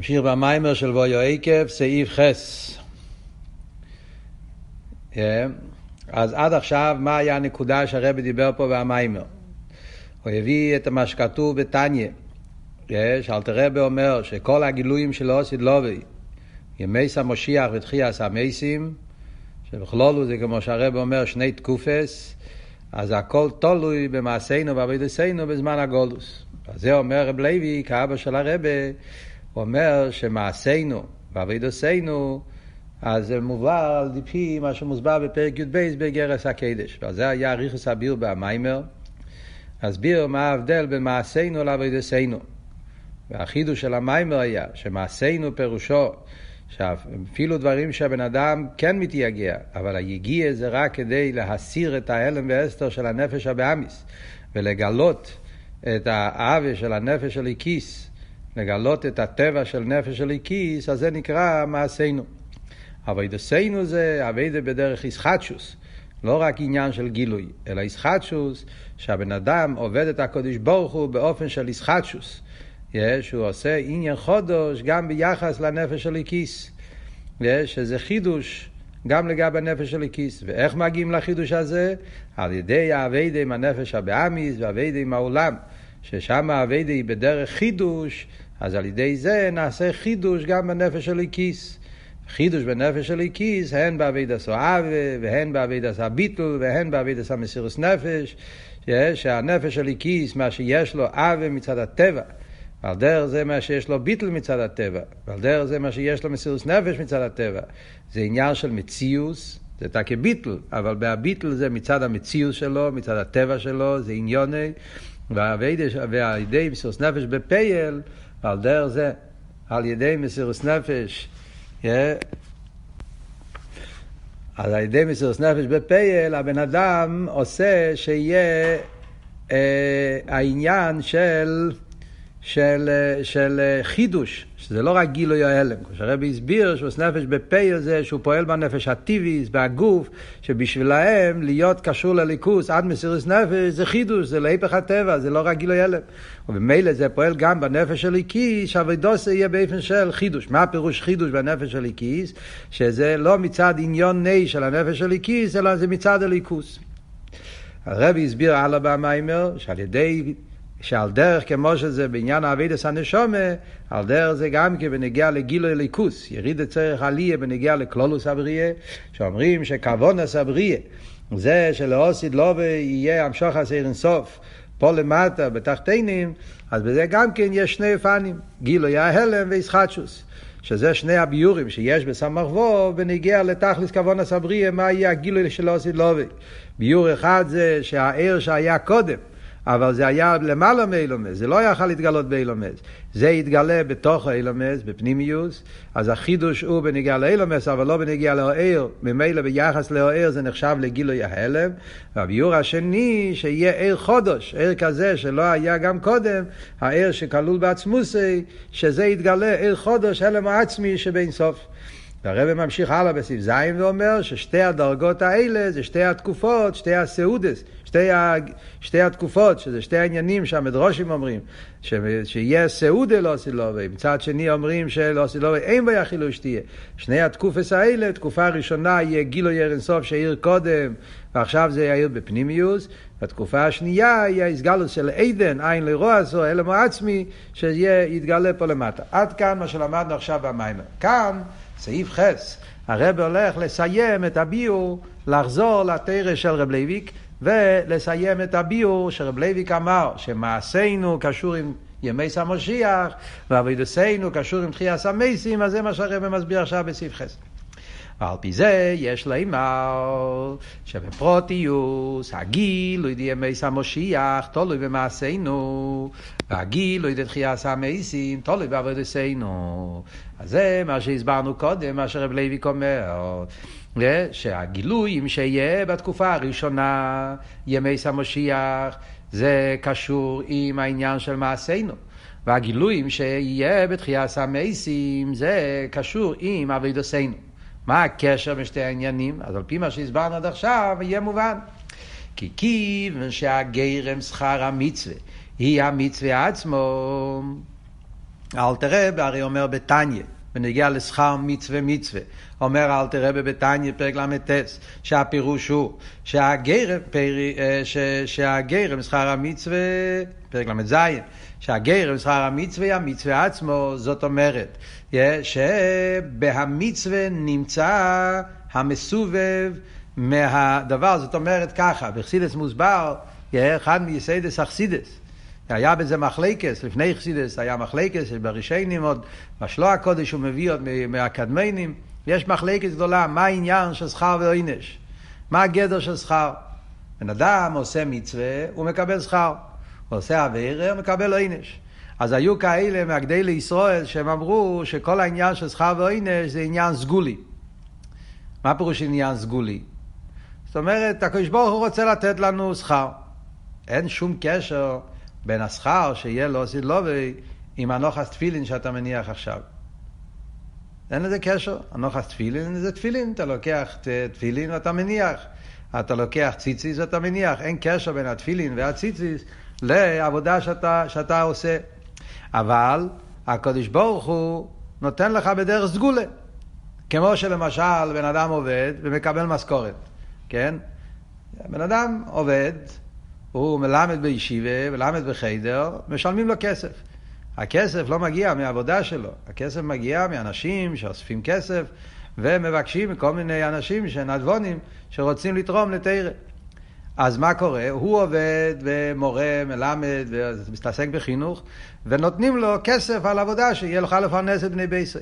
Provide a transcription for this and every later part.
נמשיך במיימר של בויו עקב, סעיף חס. אז עד עכשיו, מה היה הנקודה שהרבי דיבר פה במיימר? הוא הביא את מה שכתוב בתניא. שאלתר רבי אומר שכל הגילויים של אוסיד לובי, ימייס המושיח ותחייס המייסים, שבכלולו זה כמו שהרבי אומר שני תקופס, אז הכל תלוי במעשינו ועבודתנו בזמן הגולוס. אז זה אומר רב לוי, כאבא של הרבי, הוא אומר שמעשינו ועבודתנו, אז זה מובא על פי מה שמוסבר בפרק י"ב בגרס הקדש. ועל זה היה ריכוס הביר במיימר. הסביר מה ההבדל בין מעשינו לעבודתנו. והחידוש של המיימר היה שמעשינו פירושו שאפילו דברים שהבן אדם כן מתייגע, אבל היגיע זה רק כדי להסיר את ההלם והסתר של הנפש הבאמיס ולגלות את העוול של הנפש של הכיס, לגלות את הטבע של נפש של הכיס, אז זה נקרא מעשינו. אבידסנו זה אבידה בדרך ישחטשוס, לא רק עניין של גילוי, אלא ישחטשוס, שהבן אדם עובד את הקודש ברוך הוא באופן של ישחטשוס. יש, הוא עושה עניין חודש גם ביחס לנפש של הכיס. יש, שזה חידוש גם לגבי הנפש של הכיס. ואיך מגיעים לחידוש הזה? על ידי העבודה עם הנפש הבהמית והעבודה עם העולם. ששם העבודה היא בדרך חידוש, אז על ידי זה נעשה חידוש גם בנפש האלקית. חידוש בנפש האלקית, הן בעבודת האהבה, והן בעבודת הביטול, והן בעבודת המסירות נפש, שהנפש האלקית, מה שיש לו אהבה מצד הטבע. ועל דרך זה מה שיש לו ביטל מצד הטבע, ועל דרך זה מה שיש לו מסירות נפש מצד הטבע. זה עניין של מציאוס, זה תקי ביטל, אבל בהביטל זה מצד המציאוס שלו, מצד הטבע שלו, זה עניוני, ועל ידי מסירות נפש בפייל, ועל דרך זה, על ידי מסירות נפש, yeah, על ידי מסירות נפש בפייל, הבן אדם עושה שיהיה אה, העניין של של, של חידוש, שזה לא רק גילוי ההלם. כשהרבי הסביר שהוא נפש בפה זה שהוא פועל בנפש הטיביס, בהגוף, שבשבילהם להיות קשור לליכוס עד מסירות נפש זה חידוש, זה להיפך הטבע, זה לא רק גילוי הלם. ובמילא זה פועל גם בנפש של איקיס, שהאבידוסה יהיה באופן של חידוש. מה הפירוש חידוש בנפש של איקיס? שזה לא מצד עניון ני של הנפש של איקיס, אלא זה מצד הליכוס. הרבי הסביר הלאה במיימר, שעל ידי שעל דרך כמו שזה בעניין האבידס הנשומה, על דרך זה גם כי בנגיע לגילוי ליכוס, יריד צריך עליה בנגיע לכלולוס הבריאה, שאומרים שכוונס הבריאה, זה שלאוסיד לא יהיה המשוך הסיר אינסוף, פה למטה, בתחתינים, אז בזה גם כן יש שני פנים, גילוי ההלם וישחטשוס. שזה שני הביורים שיש בסמ"ך וו, בנגיע לתכלס כוונס הבריאה, מה יהיה הגילוי של אוסיד לובי. ביור אחד זה שהער שהיה קודם, אבל זה היה למעלה מאילומס, זה לא יכל להתגלות באילומס. זה התגלה בתוך האילומס, בפנימיוס, אז החידוש הוא בנגיע לאילומס, אבל לא בנגיע לאוהר. ממילא ביחס לאוהר זה נחשב לגילוי ההלם. והביור השני, שיהיה ער חודש, ער כזה שלא היה גם קודם, הער שכלול בעצמוסי, שזה יתגלה ער חודש, הלם העצמי שבין סוף. והרבא ממשיך הלאה בסעיף ז' ואומר ששתי הדרגות האלה זה שתי התקופות, שתי הסעודס, שתי, ה, שתי התקופות, שזה שתי העניינים שהמדרושים אומרים, ש, שיהיה סעודה לא סילובי, מצד שני אומרים שלא סילובי אין בה חילוש תהיה. שני התקופס האלה, תקופה ראשונה יהיה גילו ירן סוף שהעיר קודם, ועכשיו זה יעיר בפנימיוס, והתקופה השנייה היא ההסגלות של עדן, עין לרוע זו, אלמו עצמי, שיתגלה פה למטה. עד כאן מה שלמדנו עכשיו במאמר. כאן, סעיף ח', הרב הולך לסיים את הביאור, לחזור לתורה של רב לוי'ק, ולסיים את הביאור שרב לוי'ק אמר שמעשינו קשור עם ימות המשיח ועבודתנו קשור עם תחיית המתים, אז זה מה שהרב מסביר עכשיו בסעיף ח'. ועל פי זה יש לומר שבפרטיות הגילוי דימות המשיח תלוי במעשינו והגילוי דתחיית המתים תלוי בעבודתנו. אז זה מה שהסברנו קודם, מה שרב לוי'ק אומר. שהגילויים שיהיה בתקופה הראשונה, ימות המשיח, זה קשור עם העניין של מעשינו. והגילויים שיהיה בתחיית המתים, זה קשור עם עבודתנו. מה הקשר בין שתי העניינים? אז על פי מה שהסברנו עד עכשיו, יהיה מובן. כי כיוון שהגרם שכר המצווה היא המצווה עצמו, אלתר רב הרי אומר בתניא, בנגיע לשכר מצווה מצווה. אומר אלתר רבי בתניא פרק ל"ט, שהפירוש הוא שהגרם, אה, שהגרם שכר המצווה, פרק ל"ז, שהגרם שכר המצווה, המצווה עצמו, זאת אומרת, שבהמצווה נמצא המסובב מהדבר, זאת אומרת ככה, בחסידות מוסבר, אחד מיסודות החסידות. היה בזה מחלוקת, לפני חסידות היה מחלוקת, בראשונים עוד, בשל"ה הקדוש הוא מביא עוד מהקדמונים, יש מחלקת גדולה, מה העניין של שכר ועונש? מה הגדר של שכר? בן אדם עושה מצווה, הוא מקבל שכר. הוא עושה עבירה, הוא מקבל עונש. אז היו כאלה מגדולי ישראל שהם אמרו שכל העניין של שכר ועונש זה עניין סגולי. מה פירוש עניין סגולי? זאת אומרת, הקדוש ברוך הוא רוצה לתת לנו שכר. אין שום קשר בין השכר שיהיה לו סידלובי עם הנוחס תפילין שאתה מניח עכשיו. אין לזה קשר. הנוחס תפילין זה תפילין, אתה לוקח תפילין ואתה מניח. אתה לוקח ציציס ואתה מניח. אין קשר בין התפילין והציציס לעבודה שאתה, שאתה עושה. אבל הקדוש ברוך הוא נותן לך בדרך סגולה. כמו שלמשל בן אדם עובד ומקבל משכורת, כן? בן אדם עובד, הוא מלמד בישיבה, מלמד בחיידר, משלמים לו כסף. הכסף לא מגיע מהעבודה שלו, הכסף מגיע מאנשים שאוספים כסף ומבקשים מכל מיני אנשים שנדבונים שרוצים לתרום לתרא. אז מה קורה? הוא עובד ומורה, מלמד, ומתעסק בחינוך, ונותנים לו כסף על עבודה שיהיה לך לפרנס את בני ביסי.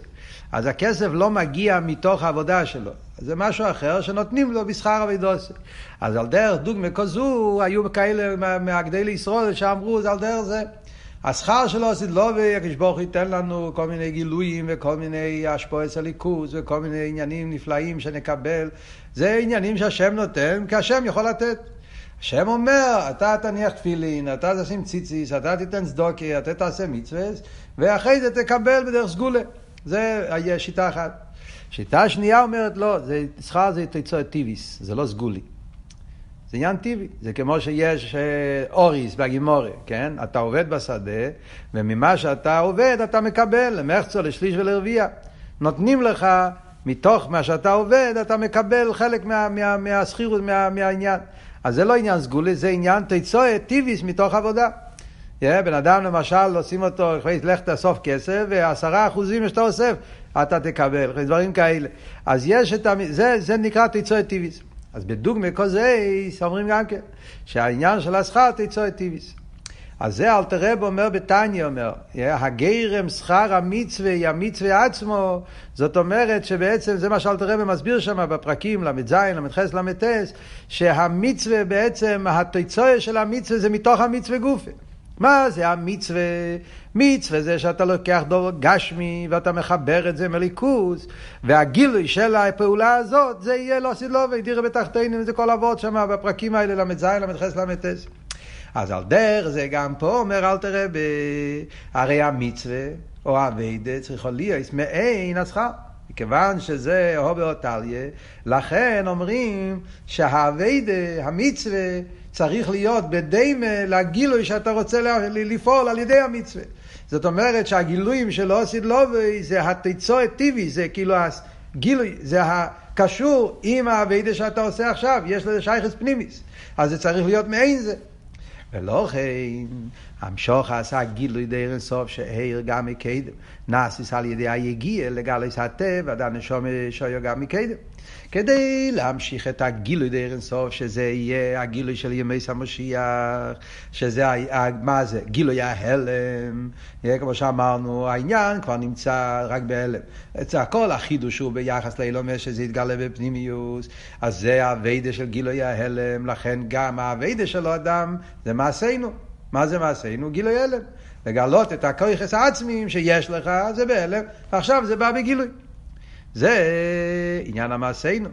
אז הכסף לא מגיע מתוך העבודה שלו, זה משהו אחר שנותנים לו בשכר אבידוסי. אז על דרך דוגמא כזו, היו כאלה מהגדי לישראל שאמרו, זה על דרך זה. השכר שלו עשית לא והקדוש ברוך ייתן לנו כל מיני גילויים וכל מיני השפועס הליכוז וכל מיני עניינים נפלאים שנקבל. זה עניינים שהשם נותן, כי השם יכול לתת. השם אומר, אתה תניח תפילין, אתה תשים ציציס, אתה תיתן צדוקי, אתה תעשה מצווה, ואחרי זה תקבל בדרך סגולה. זה שיטה אחת. שיטה שנייה אומרת, לא, זה, שכר זה תצוע טיביס, זה לא סגולי. זה עניין טבעי. זה כמו שיש אה, אוריס בגימורי, כן? אתה עובד בשדה, וממה שאתה עובד אתה מקבל למחצו, לשליש ולרביע. נותנים לך, מתוך מה שאתה עובד, אתה מקבל חלק מהשכירות, מה, מה, מהעניין. אז זה לא עניין סגולי, זה עניין תצועה טיביס מתוך עבודה. Yeah, בן אדם למשל, עושים אותו, לך תאסוף כסף, ועשרה אחוזים שאתה אוסף, אתה תקבל, דברים כאלה. אז יש את ה... זה, זה נקרא תצועה טיביס. אז בדוגמא כוזייס אומרים גם כן, שהעניין של השכר תצועה טיביס. אז זה אלתר רב אומר בתניא אומר, הגרם שכר המצווה היא המצווה עצמו, זאת אומרת שבעצם זה מה שאלתר רב מסביר שם בפרקים ל"ז, ל"ח, ל"ט, שהמצווה בעצם, התוצאה של המצווה זה מתוך המצווה גופה. מה זה המצווה? מצווה זה שאתה לוקח דור גשמי ואתה מחבר את זה מליכוז, והגילוי של הפעולה הזאת זה יהיה לא עשית לו וידירה בתחתינו, זה כל אבות שם בפרקים האלה ל"ז, ל"ח, ל"ט. אז על דרך זה גם פה אומר אל תראה, הרי המצווה או האביידה צריכו להיות מעין השכר. מכיוון שזה הובה אותליה, לכן אומרים שהאביידה, המצווה, צריך להיות בדיימה לגילוי שאתה רוצה לפעול על ידי המצווה. זאת אומרת שהגילויים של אוסיד לובי זה התיצורת טבעי, זה כאילו הגילוי, זה הקשור עם האביידה שאתה עושה עכשיו, יש לזה שייכס פנימיס. אז זה צריך להיות מעין זה. ולא כן, המשוך עשה גילוי דרך אינסוף שהעיר גם מקדם. נאסיס על ידי היגיע לגלס הטבע, עד הנשום שויו גם מקדם. כדי להמשיך את הגילוי דרך אינסוף, שזה יהיה הגילוי של ימי המשיח, שזה, מה זה? גילוי ההלם. כמו שאמרנו, העניין כבר נמצא רק בהלם. זה הכל החידוש הוא ביחס לאילומס, שזה יתגלה בפנימיוס, אז זה האביידה של גילוי ההלם, לכן גם האביידה של האדם זה מעשינו. מה זה מעשינו? גילוי הלם. לגלות את הכויכס העצמיים שיש לך, זה בהלם, ועכשיו זה בא בגילוי. זה עניין המעשינו.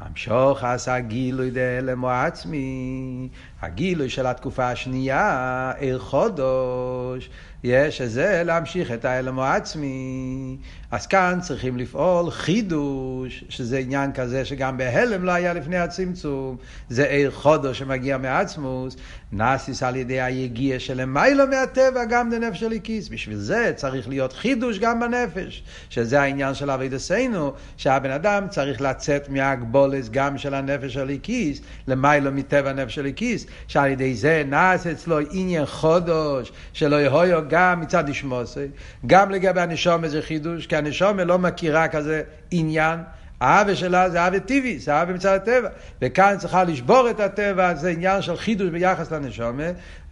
המשוך עשה גילוי דהלם או עצמי, הגילוי של התקופה השנייה, עיר חודש, יש שזה להמשיך את האלמו העצמי. אז כאן צריכים לפעול חידוש, שזה עניין כזה שגם בהלם לא היה לפני הצמצום. זה עיר חודש שמגיע מעצמוס, נאסיס על ידי היגיע שלמיילו מהטבע גם לנפש של הכיס. בשביל זה צריך להיות חידוש גם בנפש, שזה העניין של אבידסנו, שהבן אדם צריך לצאת מהגבולס גם של הנפש של הכיס, למיילו מטבע הנפש של הכיס, שעל ידי זה נעשה אצלו עניין חודש, שלא יהיו גם מצד ישמוסי, גם לגבי הנשמה זה חידוש, כי הנשמה לא מכירה כזה עניין. האהבה שלה זה אהבה טבעי, זה אהבה מצד הטבע. וכאן צריכה לשבור את הטבע, זה עניין של חידוש ביחס לנשמה,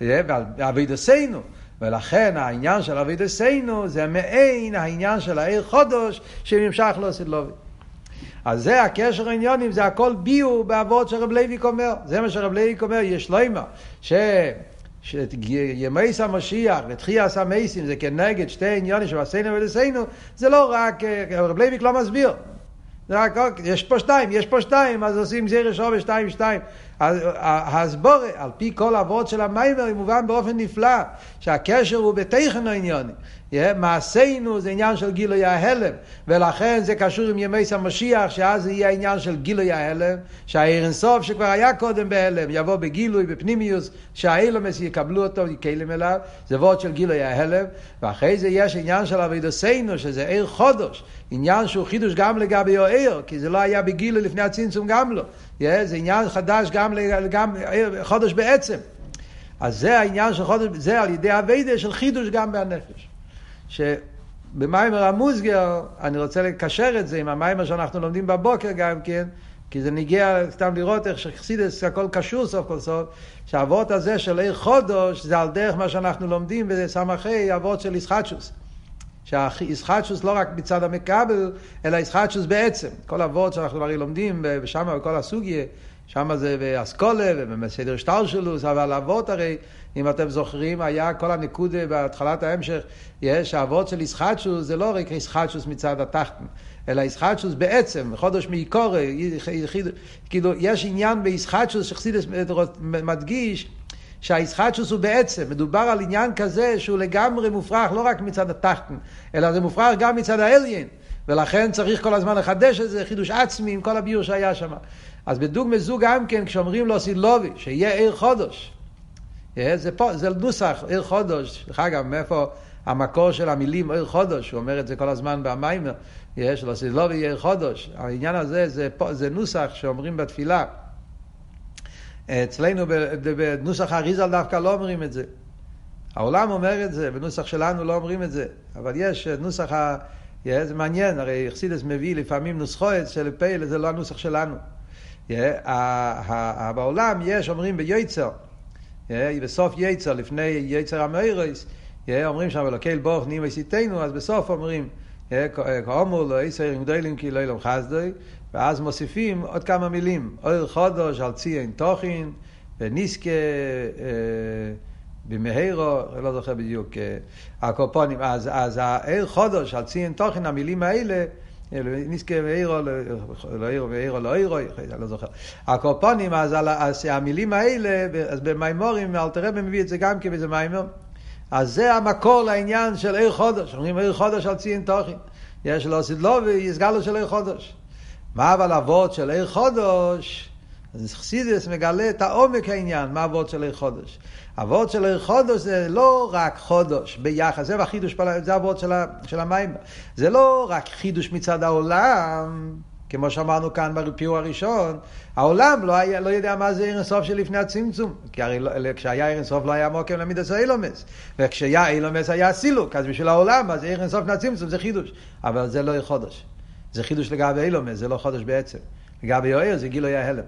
ועבודתנו. ולכן העניין של עבודתנו זה מעין העניין של האור חדש שנמשך לעתיד לבוא. אז זה הקשר העניינים, זה הכל ביאור באבות שרב לייביק אומר. זה מה שרב לייביק אומר, יש לו אימה, ש... שימות המשיח ותחיית המתים זה כנגד שתי עניינים שמעשינו ועבודתנו, זה לא רק, רב לייביק לא מסביר. זה רק, יש פה שתיים, יש פה שתיים, אז עושים גזירה שווה שתיים שתיים. ההסברה, על פי כל אבות של המאמר, מובן באופן נפלא, שהקשר הוא בתוכן העניינים. מעשינו זה עניין של גילוי ההעלם, ולכן זה קשור עם ימי המשיח, שאז זה יהיה העניין של גילוי ההעלם, שהעיר אינסוף שכבר היה קודם בהלם, יבוא בגילוי, בפנימיוס, שהאילומס יקבלו אותו, יקלם אליו, זה וורד של גילוי ההלם, ואחרי זה יש עניין של אבידוסינו, שזה עיר חודש, עניין שהוא חידוש גם לגבי העיר, כי זה לא היה בגילוי לפני הצמצום גם לא. זה עניין חדש גם, גם חודש בעצם. אז זה העניין של חודש, זה על ידי אביידה של חידוש גם בהנפש. שבמיימר המוסגר, אני רוצה לקשר את זה עם המיימר שאנחנו לומדים בבוקר גם כן, כי זה נגיע סתם לראות איך שחסידס הכל קשור סוף כל סוף, שהאבות הזה של עיר חודש זה על דרך מה שאנחנו לומדים בסמכי אבות של ישחטשוס. שהישחטשוס לא רק מצד המקבל, אלא ישחטשוס בעצם. כל אבות שאנחנו הרי לומדים, ושם בכל הסוגיה, שם זה באסכולה ובסדר שטלשלוס, אבל אבות הרי, אם אתם זוכרים, היה כל הנקודה בהתחלת ההמשך, יש האבות של ישחטשוס, זה לא רק ישחטשוס מצד התחתן, אלא ישחטשוס בעצם, חודש מעיקורי, כאילו יש עניין בישחטשוס שחסידס מדגיש, שהישחטשוס הוא בעצם, מדובר על עניין כזה שהוא לגמרי מופרך לא רק מצד התחתן, אלא זה מופרך גם מצד האליין. ולכן צריך כל הזמן לחדש את זה, חידוש עצמי עם כל הביור שהיה שם. אז בדוגמא זו גם כן, כשאומרים לו סילובי, שיהיה עיר חודש. זה, פה, זה נוסח, עיר חודש. דרך אגב, מאיפה המקור של המילים עיר חודש? הוא אומר את זה כל הזמן במיימר. יש לו סילובי עיר חודש. העניין הזה זה, פה, זה נוסח שאומרים בתפילה. אצלנו בנוסח האריזל דווקא לא אומרים את זה. העולם אומר את זה, בנוסח שלנו לא אומרים את זה. אבל יש נוסח, ה... זה מעניין, הרי חסידס מביא לפעמים נוסחו של פייל, זה לא הנוסח שלנו. בעולם יש, אומרים ביוצר, בסוף יצר, לפני יצר המאירוס, אומרים שם, אלוקיל ברוך נימי סיתנו, אז בסוף אומרים, כאומר לא יצרים גדולים כי לא ילום חסדוי, ואז מוסיפים עוד כמה מילים, אור חודש על ציין תוכין, וניסקה במהירו, לא זוכר בדיוק, הקופונים, אז, אז העיר חודש על ציין תוכין, המילים האלה, ניסקה ואירו, לא אירו ואירו לא אירו, אני לא זוכר. הקופונים, אז, אז המילים האלה, אז במימורים, אלתרבה מביא את זה גם כן באיזה מימור. אז זה המקור לעניין של עיר חודש. אומרים עיר חודש על ציין תוכן. יש לו סדלובי, יסגלו של עיר חודש. מה אבל אבות של עיר חודש? אז חסידס מגלה את העומק העניין, מה אבות של עיר חודש. אבות של עיר חודש זה לא רק חודש ביחס, זה החידוש, זה אבות של, של המים. זה לא רק חידוש מצד העולם, כמו שאמרנו כאן בפיור הראשון, העולם לא, היה, לא יודע מה זה עיר אינסוף שלפני הצמצום. כי הרי לא, כשהיה עיר אינסוף לא היה מוקם למידס האילומס. וכשהיה אילומס היה סילוק, אז בשביל העולם, אז עיר אינסוף לפני הצמצום זה חידוש. אבל זה לא עיר חודש. זה חידוש לגבי אילומס, זה לא חודש בעצם. לגבי יואר זה גילוי ההלם.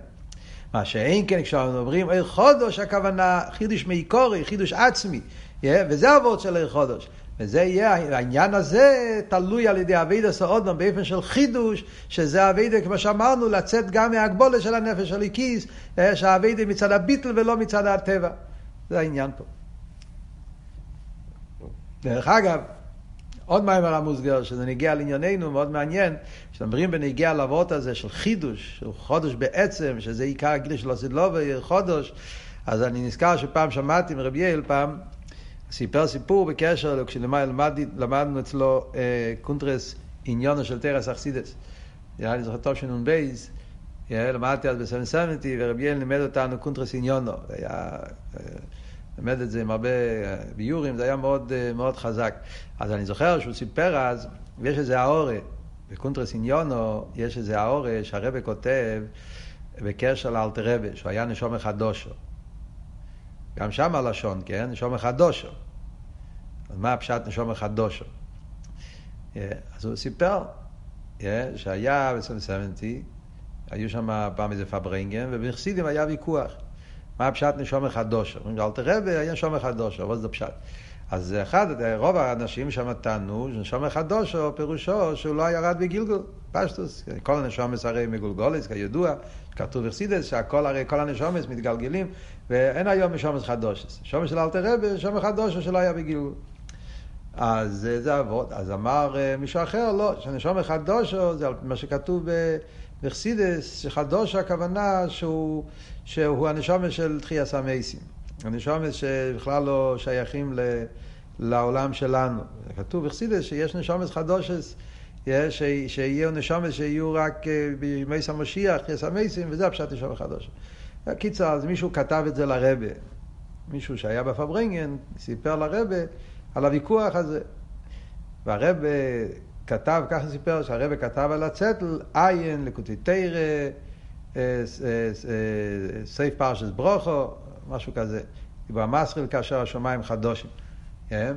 מה שאין כן כשאנחנו אומרים עיר חודש הכוונה חידוש מעיקורי, חידוש עצמי, yeah, וזה הוורד של עיר חודש. וזה יהיה, העניין הזה תלוי על ידי אבידה סעודום באופן של חידוש, שזה אבידה, כמו שאמרנו, לצאת גם מהגבולת של הנפש של הכיס, שהעבודה מצד הביטל ולא מצד הטבע. זה העניין פה. דרך אגב, עוד מאמר המוסגר, שזה נגיע לענייננו, מאוד מעניין, כשאומרים בנגיע לאבות הזה של חידוש, של חודש בעצם, שזה עיקר הגילוי של העתיד לבוא, חדש, אז אני נזכר שפעם שמעתי מרבי יואל פעם, סיפר סיפור בקשר, כשלמדנו אצלו אה, קונטרס עניינה של תורת החסידות. היה לי זוכר טוב שנון בייז, למדתי אז ב-770 ורבי יעל לימד אותנו קונטרס עניונו. היה... אה, לימד את זה עם הרבה אה, ביורים, זה היה מאוד, אה, מאוד חזק. אז אני זוכר שהוא סיפר אז, ויש איזה האורה, בקונטרס עניונו יש איזה האורה שהרבא כותב בקשר לאלתר רבא, שהוא היה נשום אחד דושו. גם שם הלשון, כן? נשום אחד דושו. אז מה הפשט נשום אחד דושו? אה, אז הוא סיפר שהיה ב-70, היו שם פעם איזה פברינגן, ובחסידים היה ויכוח. מה הפשט נשום חדושה? אומרים, אל תראה היה נשום חדושה, אבל זה פשט. אז אחד, רוב האנשים שם טענו, נשום חדושה, פירושו שהוא לא ירד בגילגול, פשטוס. כל הנשומס הרי מגולגולס, כידוע, כתוב אכסידס, שהכל הרי, כל הנשומס מתגלגלים, ואין היום נשומס חדושס. נשומס של אלתר רבי, נשומס חדושה שלא היה בגילגול. אז זה אבות. אז אמר אה, מישהו אחר, לא, שנשום חדושו, זה מה שכתוב בחסידס, שחדושו הכוונה שהוא, שהוא הנשומת של תחייה סמייסים. הנשומת שבכלל לא שייכים ל, לעולם שלנו. כתוב בחסידס שיש נשומת חדושס, שיהיו נשומת שיהיו רק אה, בימי סמושיח, תחייה סמייסים, וזה הפשט נשומת חדושו. קיצר, אז מישהו כתב את זה לרבה. מישהו שהיה בפברנגן, סיפר לרבה על הוויכוח הזה. והרבה כתב, ככה סיפר, שהרבה כתב על הצטל, עין, לקוטי תרא, אה, אה, אה, סייף פרשס ברוכו, משהו כזה. דיבר המסחיל כאשר השמיים חדושים. כן?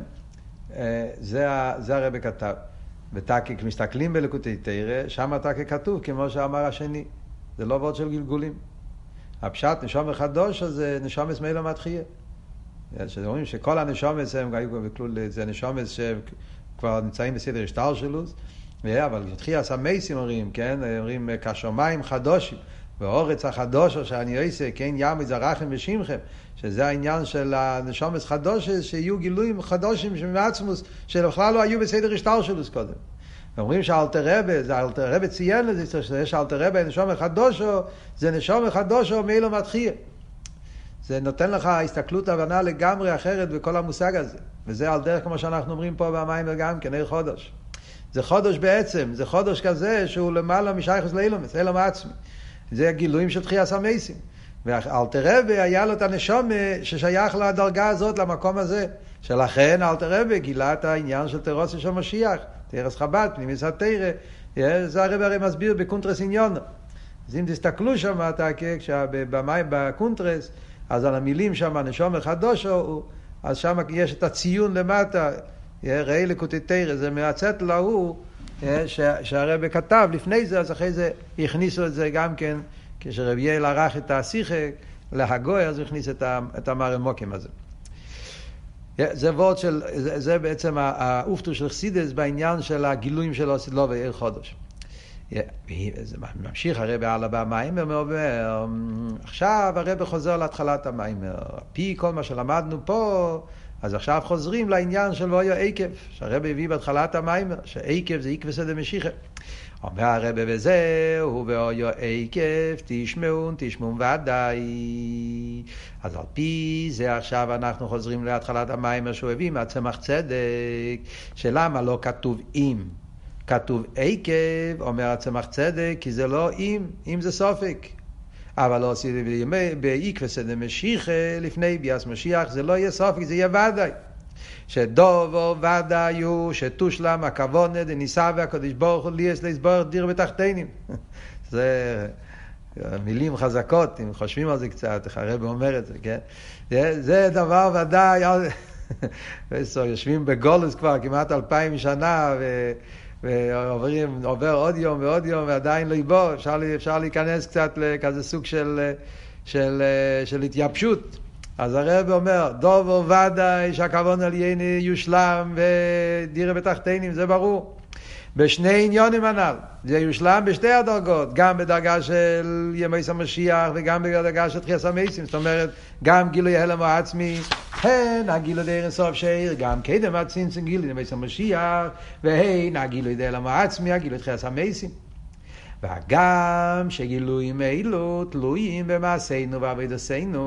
זה, הרבה כתב. ותקי, כשמסתכלים בלקוטי תרא, שם תקי כתוב, כמו שאמר השני. זה לא וורד של גלגולים. הפשט נשום החדוש הזה נשום אסמאילו מתחייה. שאומרים שכל הנשומס הם היו בכלול, זה נשומס שכבר נמצאים בסדר השטר שלו, אבל תחייה סמייסים אומרים, כן, אומרים כשמיים חדושים, ואורץ החדושו שאני עושה, כן, ים יזרחם ושמכם, שזה העניין של הנשומס חדושס, שיהיו גילויים חדושים מעצמוס, שבכלל לא היו בסדר השטר שלו קודם. אומרים שאלתר רבה, זה אלתר רבה ציין לזה, שיש אלתר רבה נשום חדושו, זה נשום חדושו מאילו מתחייה. זה נותן לך הסתכלות הבנה לגמרי אחרת בכל המושג הזה. וזה על דרך כמו שאנחנו אומרים פה במים גם כן, עיר חודש. זה חודש בעצם, זה חודש כזה שהוא למעלה משייכוס לאילומס, אילום עצמי. זה הגילויים של תחייה סמייסים. ואלתר רבי היה לו את הנשום ששייך לדרגה הזאת, למקום הזה. שלכן אלטער רבי גילה את העניין של תורתו של משיח, תורת חב"ד, פנימיות התורה. זה הרבי הרי מסביר בקונטרס עניינה. אז אם תסתכלו שם, אתה, כשבאים בקונטרס, אז על המילים שם, נשמה חדשה, אז שם יש את הציון למטה, ראה לקוטי תורה, זה מהצעטל ההוא, שהרבי כתב לפני זה, אז אחרי זה הכניסו את זה גם כן, כשרבי יואל ערך את השיחה להגוי, אז הוא הכניס את המרמוקים הזה. זה וורד של, זה, זה בעצם האופטו של חסידס בעניין של הגילויים של אוסילוב ועיר חודש. זה ממשיך הרב הלאה במיימר ואומר, עכשיו הרב חוזר להתחלת המיימר. פי כל מה שלמדנו פה, אז עכשיו חוזרים לעניין של ואויו עקב, שהרב הביא בהתחלת המיימר, שעקב זה עקב סדר משיחה. אומר הרב וזהו, ואויו עקב, תשמעון, תשמעון ודאי. אז על פי זה עכשיו אנחנו חוזרים להתחלת המיימר שהוא הביא מהצמח צדק, שלמה לא כתוב אם. כתוב עקב, אומר הצמח צדק, כי זה לא אם, אם זה סופק. אבל לא עשיתי בעקבא סדר משיחה לפני ביאס משיח, זה לא יהיה סופק, זה יהיה ודאי. שדובו ודאי הוא שתושלם הכוונה דניסה והקדוש ברוך הוא ליאס לסבור דיר בתחתינים. זה מילים חזקות, אם חושבים על זה קצת, איך הרב אומר את זה, כן? זה, זה דבר ודאי, יושבים בגולוס כבר כמעט אלפיים שנה, ו... ועוברים, עובר עוד יום ועוד יום ועדיין לא יבוא, אפשר, אפשר להיכנס קצת לכזה סוג של, של, של התייבשות. אז הרב אומר, דובו ודאי שהכוון על יני יושלם ודירה בתחתינים, זה ברור. בשני עניונים הנ"ל. זה יושלם בשתי הדרגות, גם בדרגה של ימי המשיח וגם בדרגה של תחייה סמייסים. זאת אומרת, גם גילוי הלם העצמי, הן הגילוי די אינסוף שאיר, גם קדם הצינצן גילוי ימי המשיח, והן הגילוי די הלם העצמי, הגילוי תחייה סמייסים. והגם שגילויים אלו תלויים במעשינו ועבודתנו.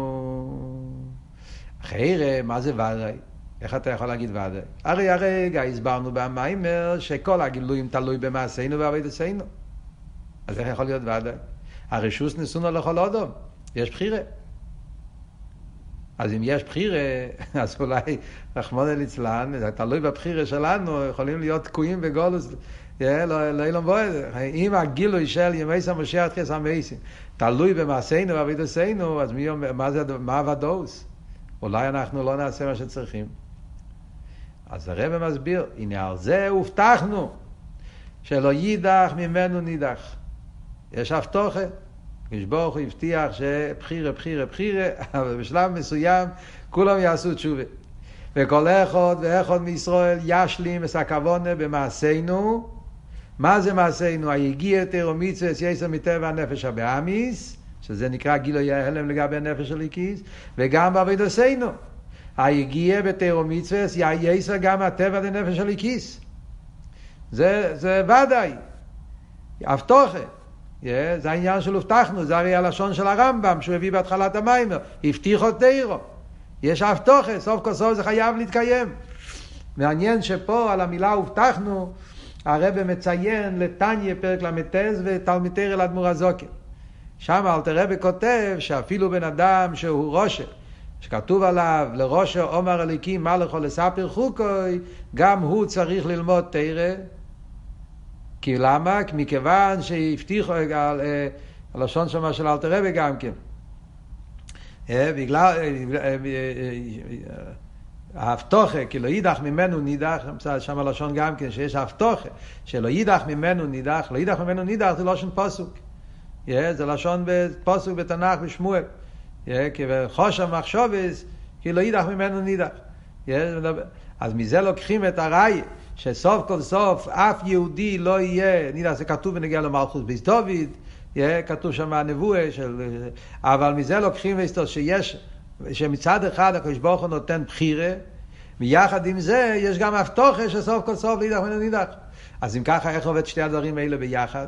אחרי מה זה ודאי? איך אתה יכול להגיד ודאי? הרי הרגע הסברנו במיימר שכל הגילויים תלוי במעשינו ועבודתנו. אז איך יכול להיות ודאי? הרשוס ניסונו לכל אודום, יש בחירה. אז אם יש בחירה, אז אולי רחמונא ליצלן, תלוי בבחירה שלנו, יכולים להיות תקועים בגולוס, לא, לא אילון בועד. אם הגילוי של ימי סמשיח תחס המייסים תלוי במעשינו ועבידוסינו, אז מי, מה, זה, מה הוודאוס? אולי אנחנו לא נעשה מה שצריכים. אז הרב מסביר, הנה על זה הובטחנו, שלא יידח ממנו נידח. יש הבטוחה. הקדוש ברוך הוא הבטיח שבחירה, בחירה, בחירה, אבל בשלב מסוים כולם יעשו תשובה. וכל אחד ואחד מישראל ישלים את הכוונה במעשינו. מה זה מעשינו? היגיע תירו מצווה יסר מטבע הנפש הבאמיס, שזה נקרא גילוי ההלם לגבי הנפש הליקיס, וגם בעבודתנו. היגיע בתירו מצווה יסר גם הטבע לנפש הליקיס. זה, זה ודאי. הבטוחה. זה העניין של הובטחנו, זה הרי הלשון של הרמב"ם שהוא הביא בהתחלת המיימר, הבטיחו תירו. יש תוכן, סוף כל סוף זה חייב להתקיים. מעניין שפה על המילה הובטחנו, הרב מציין לתניא פרק ל"ט ותלמידי אל הזוקר. שם אלתר רבי כותב שאפילו בן אדם שהוא רושה, שכתוב עליו לרושה עומר אליקים מה לכל לספר חוקוי, גם הוא צריך ללמוד תרא כי למה? מכיוון שהבטיחו, אה, הלשון שם של אלתר רבי גם כן. אה, בגלל, ההבטוחה, כי לא יידח ממנו נידח, שם הלשון גם כן, שיש הבטוחה, שלא יידח ממנו נידח, לא יידח ממנו נידח זה לשון פוסוק. זה לשון פוסוק בתנ"ך בשמואל. חוש המחשובס, כי לא יידח ממנו נידח. אז מזה לוקחים את הראי. שסוף כל סוף אף יהודי לא יהיה, נראה, זה כתוב בנגיע למלכות ביס דוד, כתוב שם הנבואה של... אבל מזה לוקחים שיש, שמצד אחד הקדוש ברוך הוא נותן בחירה, מיחד עם זה יש גם הבטוחה שסוף כל סוף לידח מן הנידח. אז אם ככה, איך עובד שתי הדברים האלה ביחד?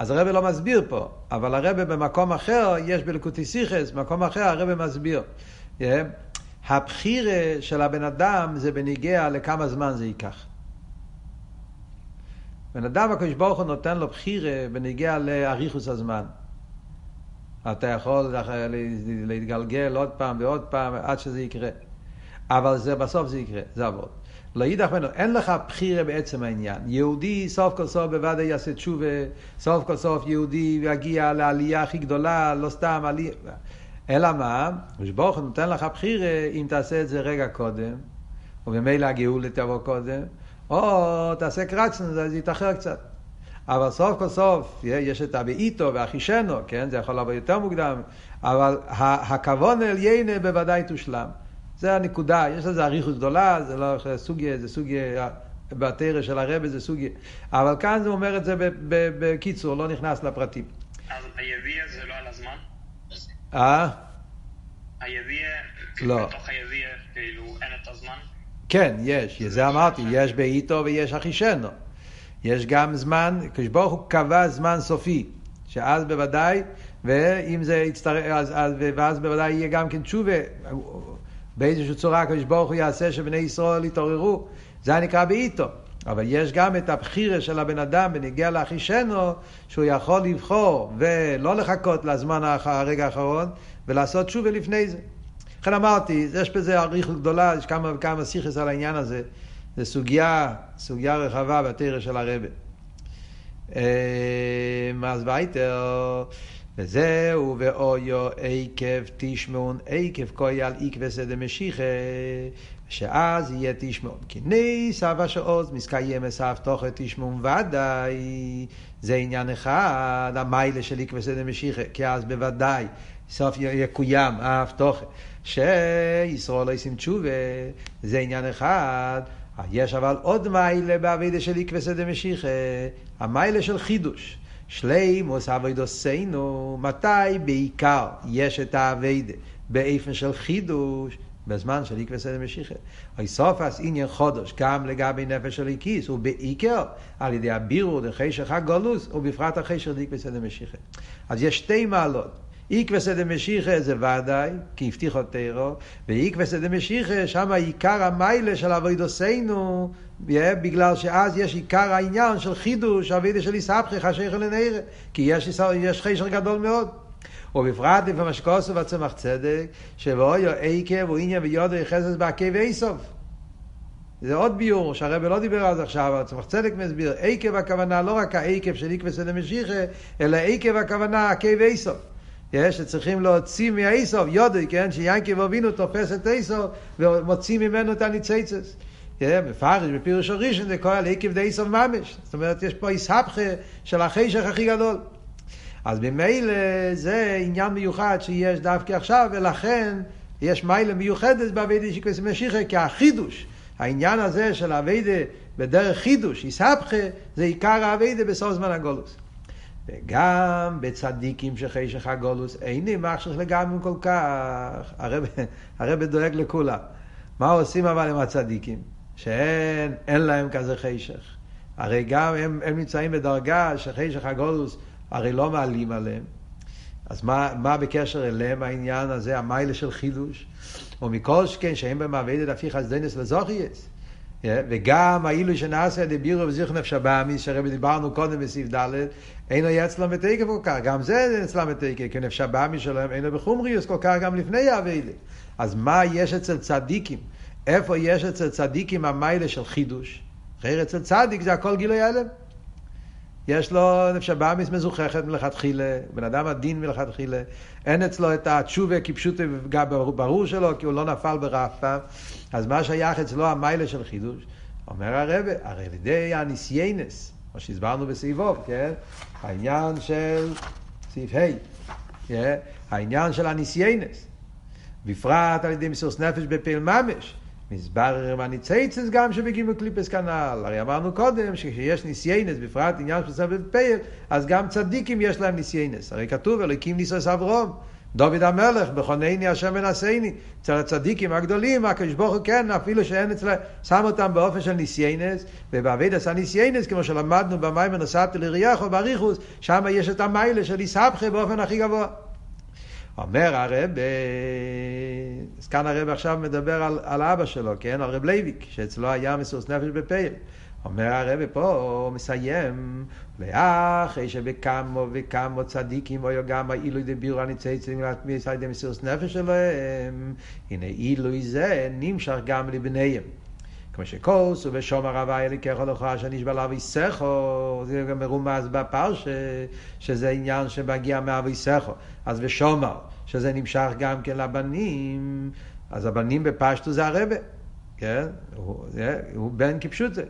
אז הרב לא מסביר פה, אבל הרב במקום אחר, יש בלקוטי סיכס, במקום אחר הרב מסביר. הבחירה של הבן אדם זה בניגיע לכמה זמן זה ייקח. בן אדם, הקדוש ברוך הוא נותן לו בחירה בניגיע לאריכוס הזמן. אתה יכול להתגלגל עוד פעם ועוד פעם עד שזה יקרה. אבל זה בסוף זה יקרה, זה עבוד. לא יידח ממנו, אין לך בחירה בעצם העניין. יהודי סוף כל סוף בוודאי יעשה תשובה, סוף כל סוף יהודי יגיע לעלייה הכי גדולה, לא סתם עלייה. אלא מה? ברוך הוא נותן לך בחירה אם תעשה את זה רגע קודם, וממילא הגאולה תבוא קודם, או תעשה קרצן, זה יתאחר קצת. אבל סוף כל סוף, יש את הבאיתו והחישנו, כן? זה יכול לבוא יותר מוקדם, אבל הכוון אל יינה בוודאי תושלם. זה הנקודה, יש לזה אריכות גדולה, זה לא סוגיה, זה סוגיה, בתרא של הרבה זה סוגיה. אבל כאן זה אומר את זה בקיצור, לא נכנס לפרטים. אז היביע זה לא על הזמן? אה? היביע, לא. בתוך היביע, כאילו, אין את הזמן? כן, יש, זה אמרתי, יש בעיתו ויש אחישנו. יש גם זמן, כשברוך הוא קבע זמן סופי, שאז בוודאי, ואם זה יצטרך, אז, אז, ואז בוודאי יהיה גם כן תשובה, באיזושהי צורה הקדוש ברוך הוא יעשה שבני ישראל יתעוררו, זה נקרא בעיתו. אבל יש גם את הבחירה של הבן אדם בניגיע לאחישנו, שהוא יכול לבחור ולא לחכות לזמן הרגע האחרון, ולעשות תשובה לפני זה. לכן אמרתי, יש בזה אריכות גדולה, יש כמה וכמה סיכס על העניין הזה. זו סוגיה, סוגיה רחבה בתרא של הרבה. אז וייטר, וזהו ואויו עקב תשמעון עקב כויל עקבסא דמשיחא שאז יהיה תשמעון. כי ניס אבא שעוז מסקיימס ההבטוחת תשמעון ודאי זה עניין אחד, המיילה של עקבסא דמשיחא, כי אז בוודאי סוף יקוים ההבטוחת. שישראל לא ישים תשובה, זה עניין אחד. יש אבל עוד מיילה באבידה של עקבסא דמשיחא, המיילה של חידוש. שלימוס אבוידוסנו, מתי בעיקר יש את האביידה? באיפן של חידוש, בזמן של עיקווה סדר משיחה. אוי סופס עניין חודש גם לגבי נפש של איקיס, ובעיקר על ידי הבירור דחשך הגולוס, ובפרט החשך דעיקווה סדר משיחה. אז יש שתי מעלות. עיקווה סדר משיחה זה ודאי, כי הבטיחו תירו, ועיקווה סדר משיחה, שם עיקר המיילה של אבוידוסנו, בגלל שאז יש עיקר העניין של חידוש, אבידה של איסבכי, חשיכה לנערה, כי יש, יש חשך גדול מאוד. ובפרט לפי מה שכוסו בצמח צדק, שבאויו עקב ועניין ויודו יחסס בעקב איסוף. זה עוד ביור שהרבא לא דיבר על זה עכשיו, אבל צמח צדק מסביר, עקב הכוונה לא רק העקב של עקב סדר משיחה, אלא עקב הכוונה עקב איסוף. יש, שצריכים להוציא מהאיסוף, יודי, כן, שיינקב אבינו תופס את איסוף ומוציא ממנו את הניציצס. מפרש בפירוש הראשון זה קורא לעקב די איסוף ממש. זאת אומרת, יש פה איסהפכה של החשך הכי גדול. אז ממילא זה עניין מיוחד שיש דווקא עכשיו, ולכן יש מיילה מיוחדת באביידה שקוויס משיחה, כי החידוש, העניין הזה של האביידה בדרך חידוש, איסהפכה, זה עיקר האביידה בסוף זמן הגולוס. וגם בצדיקים שחשך הגולוס אין מחשך לגמרי כל כך. הרב, הרב דואג לכולם. מה עושים אבל עם הצדיקים? שאין אין להם כזה חשך. הרי גם הם, הם נמצאים בדרגה שחשך הגולוס הרי לא מעלים עליהם. אז מה, מה בקשר אליהם העניין הזה, המיילה של חידוש? ומכל שכן שהם במעבדת הפי חסדנס לזוכייס. וגם האילו שנעשה דבירו וזיכו נפש הבאמיס, שהרי דיברנו קודם בסעיף ד', אינו אצלם בתקף כל כך, גם זה אצלם בתקף, כי נפש הבאמיס שלהם אינו בחומריוס כל כך גם לפני האביידה. אז מה יש אצל צדיקים? איפה יש אצל צדיקים המיילה של חידוש? אחרי אצל צדיק זה הכל גילוי הלם. יש לו נפש הבאמיס מזוכחת מלכתחילה, בן אדם עדין מלכתחילה, אין אצלו את התשובה כפשוט ברור שלו, כי הוא לא נפל ברף פעם, אז מה שייך אצלו המיילה של חידוש? אומר הרבה, הרי על ידי הניסיינס, מה שהסברנו בסעיבוב, כן? העניין של סעיף ה', כן? העניין של הניסיינס, בפרט על ידי מסירות נפש בפעיל ממש, מסבר מניצייצס גם שבגימו קליפס כנ"ל. הרי אמרנו קודם שכשיש ניסיינס, בפרט עניין של סבב פייל, אז גם צדיקים יש להם ניסיינס. הרי כתוב אלוקים ניסוס אברום. דוד המלך, בכונני השם ונשאני. אצל הצדיקים הגדולים, הקדוש ברוך הוא כן, אפילו שאין אצלם, שם אותם באופן של ניסיינס, ובעביד עשה ניסיינס, כמו שלמדנו במים ונוסעתי לריח או בריחוס, שם יש את המיילה של איסבכה באופן הכי גבוה. אומר הרב, אז כאן הרב עכשיו מדבר על, על אבא שלו, כן? על רב לייביק, שאצלו היה מסוס נפש בפייל. אומר הרב פה, הוא מסיים, ואחרי שבכמו וכמו צדיקים, או גם העילוי דבירו הניצייצים להתמיס על ידי מסירות נפש שלהם, הנה עילוי זה נמשך גם לבניהם. כמו שכוס ובשומר הווי אליקך לך אשר נשבע לאביסכו, זה גם מרומז בפרשה, שזה עניין שמגיע מאביסכו. אז ושומר, שזה נמשך גם כן לבנים, אז הבנים בפשטו זה הרבה, כן? הוא, זה, הוא בן כפשוטה.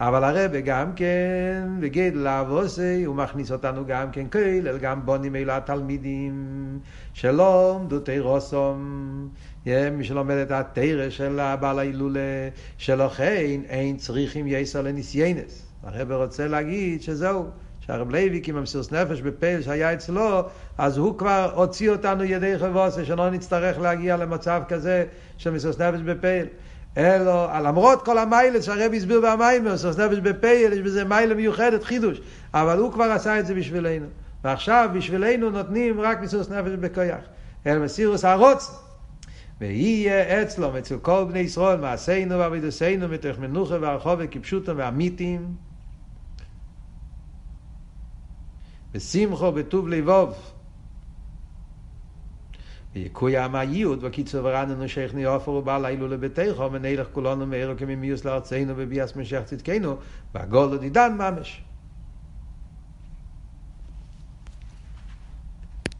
אבל הרבה גם כן, וגיד לאבוסי, הוא מכניס אותנו גם כן כולל, גם בונים אלו התלמידים, שלא עמדו תירוסום. מי שלומד את התרא של הבעל ההילולה, שלכן אין צריכים יסר לניסיינס. הרב רוצה להגיד שזהו, שהרב לוי עם המסירות נפש בפייל שהיה אצלו, אז הוא כבר הוציא אותנו ידי חבוסה, שלא נצטרך להגיע למצב כזה של מסירות נפש בפייל. אלו, למרות כל המיילס שהרב הסביר במיימר, מסירות נפש בפייל, יש בזה מיילה מיוחדת, חידוש, אבל הוא כבר עשה את זה בשבילנו. ועכשיו בשבילנו נותנים רק מסירות נפש בכויח. אל מסירוס הרוץ. ויהיה אצלו, אצל כל בני ישראל, מעשינו ועבידוסינו, מתוך מנוחה והרחובה כפשוטו ואמיתים. בשמחו בטוב לבוב. ויקוים הייעוד וקיצור ורננו שייכני עופר ובעל אילו לביתך ונלך כולנו מאירו כממיוס לארצנו וביאס משך צדקנו והגולו דידן ממש.